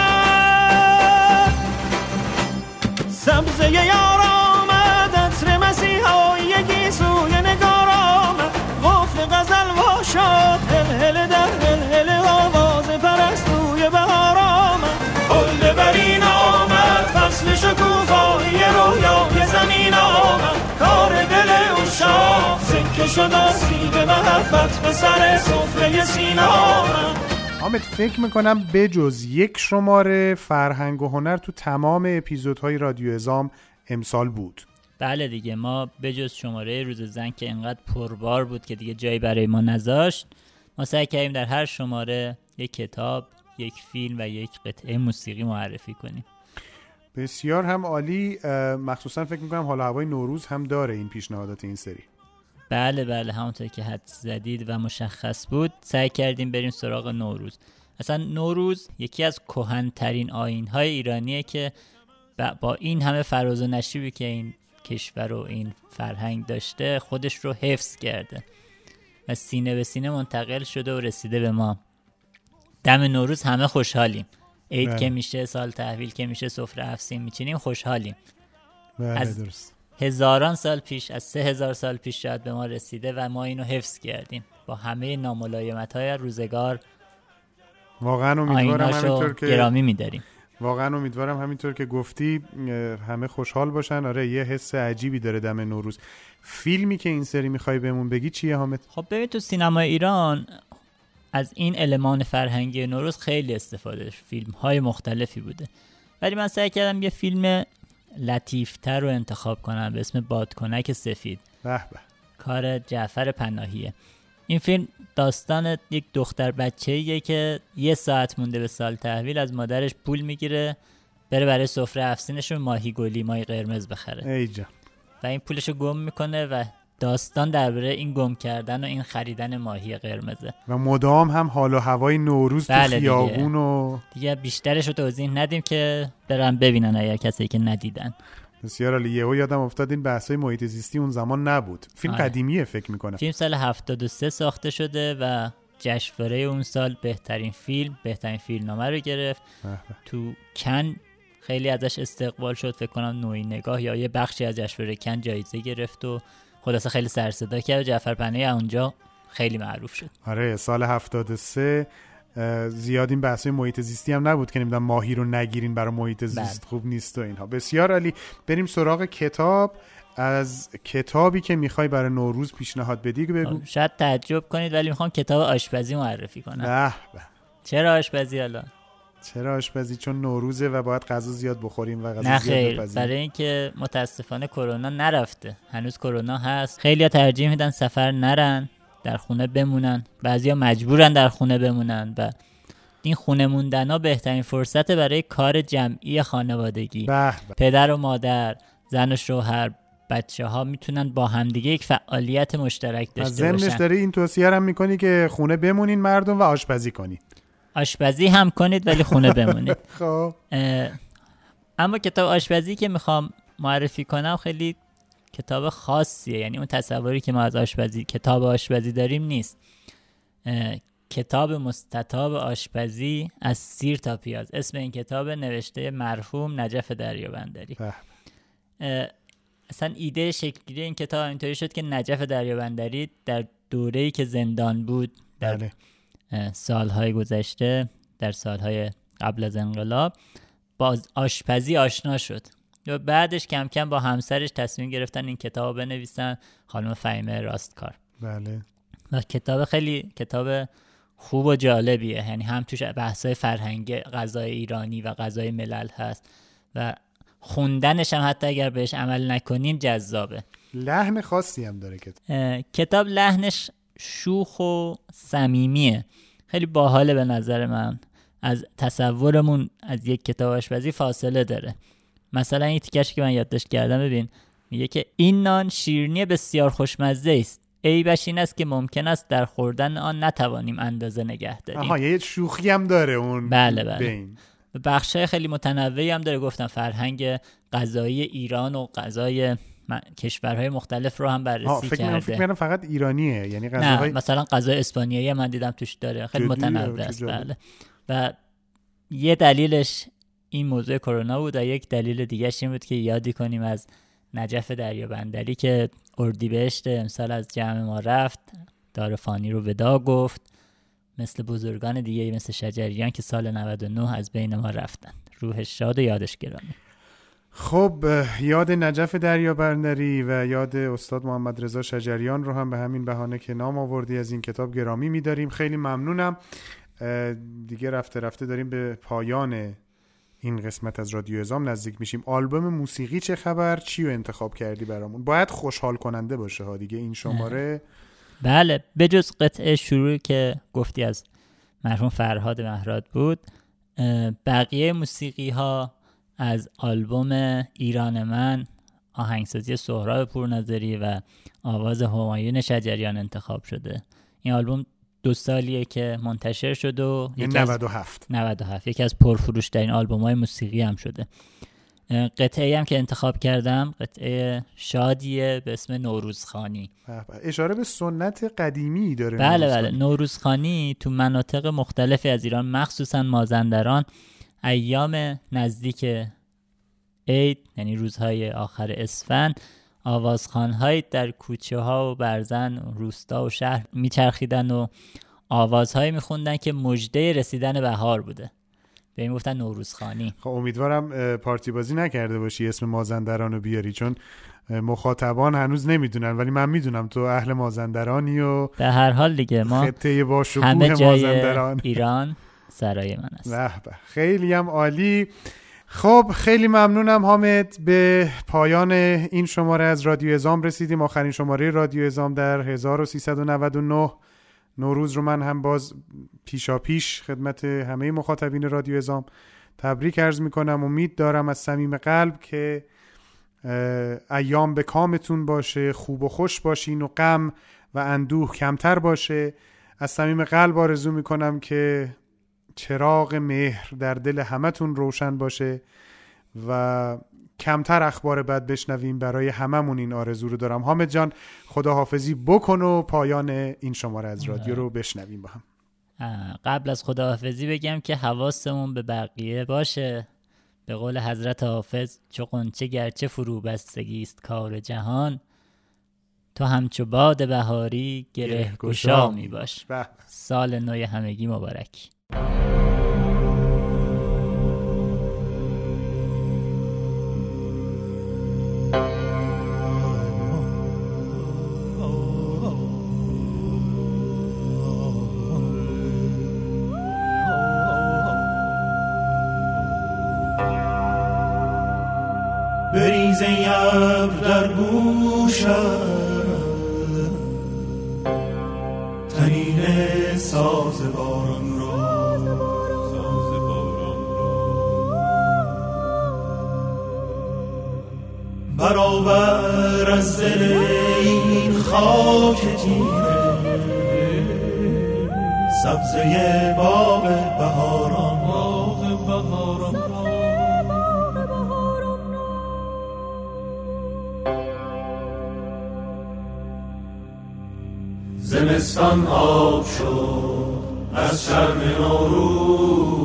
سبزه یار آمد عطر مسیحایی سوی نگار آمد. غزل وا شد هل هل شد از سیب محبت به سر سفره حامد فکر می‌کنم بجز یک شماره فرهنگ و هنر تو تمام اپیزودهای رادیو ازام امسال بود. بله دیگه ما بجز شماره روز زن که انقدر پربار بود که دیگه جایی برای ما نذاشت ما سعی کردیم در هر شماره یک کتاب یک فیلم و یک قطعه موسیقی معرفی کنیم. بسیار هم عالی. مخصوصا فکر می‌کنم حالا هوای نوروز هم داره این پیشنهادات این سری. بله بله همونطور که حد زدید و مشخص بود. سعی کردیم بریم سراغ نوروز. اصلا نوروز یکی از کهنترین آین های ایرانیه که با این همه فراز و نشیبی که این کشور و این فرهنگ داشته خودش رو حفظ کرده و سینه به سینه منتقل شده و رسیده به ما. دم نوروز همه خوشحالیم. عید بله. که میشه سال تحویل که میشه سفره افسین میچینیم خوشحالیم. بله از- درست. هزاران سال پیش از سه هزار سال پیش شاید به ما رسیده و ما اینو حفظ کردیم. با همه ناملایمت های روزگار واقعا امیدوارم همینطور که گرامی میداریم. واقعا امیدوارم همینطور که گفتی همه خوشحال باشن. آره یه حس عجیبی داره دم نوروز. فیلمی که این سری می‌خوای بهمون بگی چیه حامد؟ خب ببین تو سینما ایران از این المان فرهنگی نوروز خیلی استفاده. فیلم های مختلفی بوده. ولی من سعی کردم یه فیلم لطیفتر رو انتخاب کنم به اسم بادکنک سفید. به به. کار جعفر پناهیه. این فیلم داستان یک دختر بچه‌ایه که یه ساعت مونده به سال تحویل از مادرش پول می‌گیره بره برای سفره افسینشون ماهی گلی ماهی قرمز بخره. ای جان. و این پولشو گم می‌کنه و داستان درباره این گم کردن و این خریدن ماهی قرمزه. و مدام هم حال و هوای نوروز تو بله دیگه. خیابون و دیگه بیشترش رو توضیح ندیم که برن ببینن اگر کسی که ندیدن. بسیار عالی. یهو یادم افتاد این بحثای محیط زیستی اون زمان نبود. فیلم آره. قدیمیه فکر می‌کنم. فیلم سال 73 ساخته شده و جشنواره اون سال بهترین فیلم بهترین فیلمنامه رو گرفت. به به. تو کن خیلی ازش استقبال شد. فکر کنم نوعی نگاه یا یه بخشی از جشنواره کن جایزه گرفت و خلاصه خیلی سر صدا کرد و جعفر پناهی اونجا خیلی معروف شد. آره سال 73 اه، زیاد این بحثای محیط زیستی هم نبود که نمی‌دونم ماهی رو نگیرین برای محیط زیست بله. خوب نیست و اینها. بسیار عالی. بریم سراغ کتاب. از کتابی که می‌خوای برای نوروز پیشنهاد بدی بگو. شاید تعجب کنید ولی می‌خوام کتاب آشپزی معرفی کنم. به به. چرا آشپزی حالا چرا آشپزی؟ چون نوروزه و باید غذا زیاد بخوریم و غذا نه بپزیم. برای اینکه متاسفانه کرونا نرفته. هنوز کرونا هست. خیلی ترجیح میدن سفر نرن در خونه بمونن. بعضیا مجبورن در خونه بمونن و این خونه موندن ها بهترین فرصت برای کار جمعی خانوادگی. به به. پدر و مادر زن و شوهر بچه ها می‌تونن با همدیگه یک فعالیت مشترک از داشته باشن. داری این توصیه هم می‌کنی که خونه بمونین مردم و آشپزی کنید آشپزی هم کنید ولی خونه بمونید. (laughs) خب. اما کتاب آشپزی که می‌خوام معرفی کنم خیلی کتاب خاصیه. یعنی اون تصوری که ما از آشپزی کتاب آشپزی داریم نیست. کتاب مستطاب آشپزی از سیر تا پیاز. اسم این کتاب نوشته مرحوم نجف دریابندری. اصلا ایده شکلگیری این کتاب اینطوری شد که نجف دریابندری در دوره‌ای که زندان بود در بله. سالهای گذشته در سالهای قبل از انقلاب با آشپزی آشنا شد. و بعدش کم کم با همسرش تصمیم گرفتن این کتاب بنویسن. خانم فهیمه راستکار. بله. و کتاب خیلی کتاب خوب و جالبیه. یعنی هم توش بحثای فرهنگی غذای ایرانی و غذای ملل هست و خوندنش هم حتی اگر بهش عمل نکنیم جذابه. لحن خاصی هم داره که اه، کتاب لحنش شوخ و صمیمیه. خیلی باحاله به نظر من. از تصورمون از یک کتاب آشپزی فاصله داره. مثلا این تیکش که من یادداشت کردم ببین میگه که این نان شیرینی بسیار خوشمزه است. عیبش این است که ممکن است در خوردن آن نتوانیم اندازه نگه داریم. آها یه شوخی هم داره اون بله، بله. بین بخشای خیلی متنوعی هم داره. گفتم فرهنگ غذایی ایران و غذای م- کشورهای مختلف رو هم بررسی فکر کنم فکر کرده. کنم فقط ایرانیه یعنی نه غذاهای مثلا غذای اسپانیایی من دیدم توش داره. خیلی جدی؟ متنوع است. بله. و یه دلیلش این موضوع کرونا بود و یک دلیل دیگهش این بود که یادی کنیم از نجف دریابندری که اردیبهشت امسال از جمع ما رفت دار فانی رو ودا گفت مثل بزرگان دیگه مثل شجریان که سال 99 از بین ما رفتن روحش شاد و یادش گرامی خب یاد نجف دریابندری و یاد استاد محمد رضا شجریان رو هم به همین بهانه که نام آوردی از این کتاب گرامی میداریم. خیلی ممنونم. دیگه رفته رفته داریم به پایان این قسمت از رادیو ازام نزدیک میشیم. آلبوم موسیقی چه خبر؟ چی رو انتخاب کردی برامون؟ باید خوشحال کننده باشه ها دیگه این شماره. بله بجز قطعه شروع که گفتی از مرحوم فرهاد مهراد بود بقیه موسیقی ها از آلبوم ایران من آهنگسازی سهراب پورنظری و آواز همایون شجریان انتخاب شده. این آلبوم دو سالیه که منتشر شد و یعنی یکی از 97 97 یکی از پرفروش ترین آلبوم های موسیقی هم شده. قطعه هم که انتخاب کردم قطعه شادیه به اسم نوروزخانی. به به. اشاره به سنت قدیمی داره بله نوروز بله. خانی. نوروزخانی تو مناطق مختلفی از ایران مخصوصا مازندران ایام نزدیک عید یعنی روزهای آخر اسفند آوازخانهایی در کوچه ها و برزن روستا و شهر میچرخیدن و آوازهایی میخوندن که مژده رسیدن بهار بوده. به این گفتن نوروزخانی خب امیدوارم پارتی بازی نکرده باشی اسم مازندران رو بیاری چون مخاطبان هنوز نمی‌دونن ولی من می‌دونم تو اهل مازندرانی و به هر حال دیگه ما خطه با همه جای مازندران. ایران. (laughs) سرای من است. به خیلی هم عالی. خب خیلی ممنونم حامد. به پایان این شماره از رادیو ازام رسیدیم. آخرین شماره رادیو ازام در 1399 نوروز رو من هم باز پیشا پیش خدمت همه مخاطبین رادیو ازام تبریک عرض می‌کنم. امید دارم از صمیم قلب که ایام به کامتون باشه خوب و خوش باشین و غم و اندوه کمتر باشه. از صمیم قلب آرزو می‌کنم که چراغ مهر در دل همتون روشن باشه و کمتر اخبار بد بشنویم برای هممون این آرزو رو دارم. حامد جان خداحافظی بکن و پایان این شماره از رادیو رو بشنویم با هم. قبل از خداحافظی بگم که حواسمون به بقیه باشه. به قول حضرت حافظ چو قنچه گرچه فرو بستگی است کار جهان تو همچو باد بهاری گره گشا می باش. به. سال نو همگی مبارک. در گوشم تنین ساز باران را برآور از دل این خاک تیره سبزه باغ بهاران. زمستان آب شد از شرم نوروز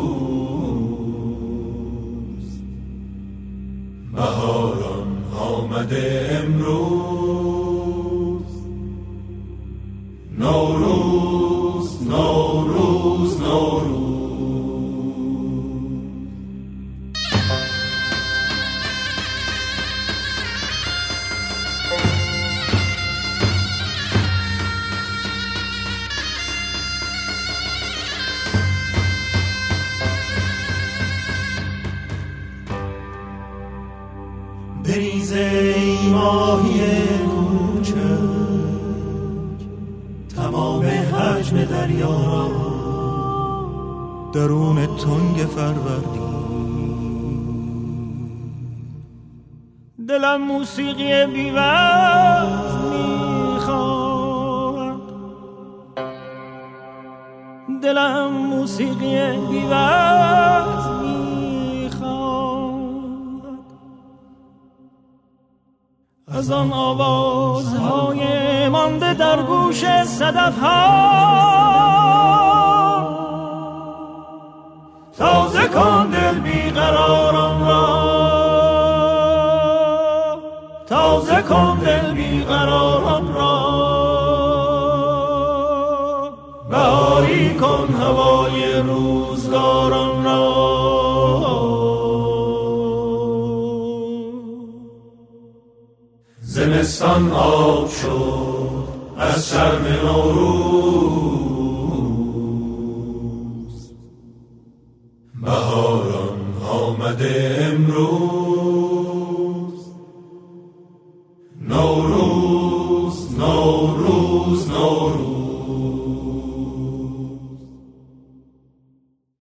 دریا. درون تنگ فروردین. دلم موسیقی بیوز می‌خواد. دلم موسیقی بیوز از آن آوازهای مانده در گوش صدف ها تازه کن دل بیقرارم را. تازه کن دل بیقرارم را. بهاری کن هوای روزگاران زمستان آب شد از شرم نوروز. بهاران آمده امروز.